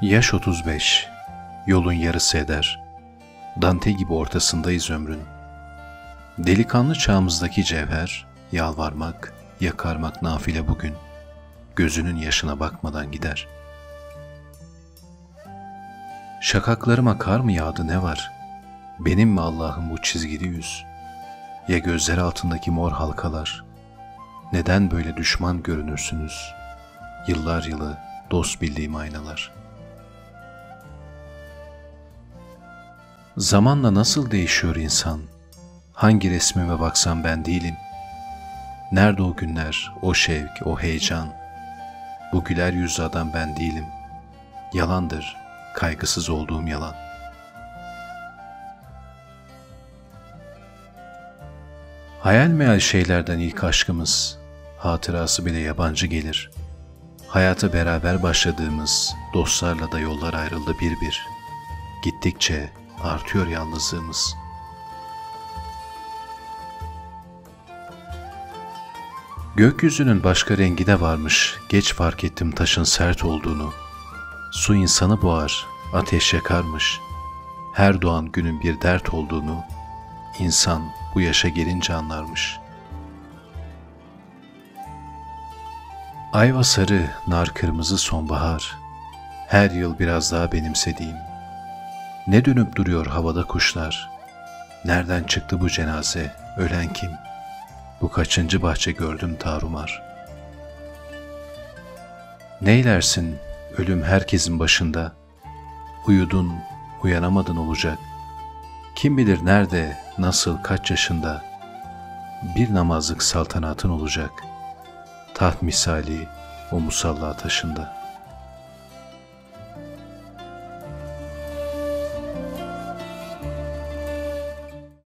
Yaş 35, yolun yarısı eder. Dante gibi ortasındayız ömrün. Delikanlı çağımızdaki cevher, yalvarmak, yakarmak nafile bugün. Gözünün yaşına bakmadan gider. Şakaklarıma kar mı yağdı ne var? Benim mi Allah'ım bu çizgili yüz? Ya gözler altındaki mor halkalar? Neden böyle düşman görünürsünüz? Yıllar yılı dost bildiğim aynalar.'' Zamanla nasıl değişiyor insan? Hangi resmime baksam ben değilim. Nerede o günler, o şevk, o heyecan? Bu güler yüzlü adam ben değilim. Yalandır, kaygısız olduğum yalan. Hayal meyal şeylerden ilk aşkımız, hatırası bile yabancı gelir. Hayata beraber başladığımız dostlarla da yollar ayrıldı bir bir. Gittikçe artıyor yalnızlığımız. Gökyüzünün başka rengi de varmış, geç fark ettim taşın sert olduğunu. Su insanı boğar, ateş yakarmış. Her doğan günün bir dert olduğunu, insan bu yaşa gelince anlarmış. Ayva sarı, nar kırmızı sonbahar, her yıl biraz daha benimsediğim, ne dönüp duruyor havada kuşlar? Nereden çıktı bu cenaze? Ölen kim? Bu kaçıncı bahçe gördüm tarumar. Neylersin ölüm herkesin başında? Uyudun, uyanamadın olacak. Kim bilir nerede, nasıl, kaç yaşında? Bir namazlık saltanatın olacak. Taht misali o musalla taşında.''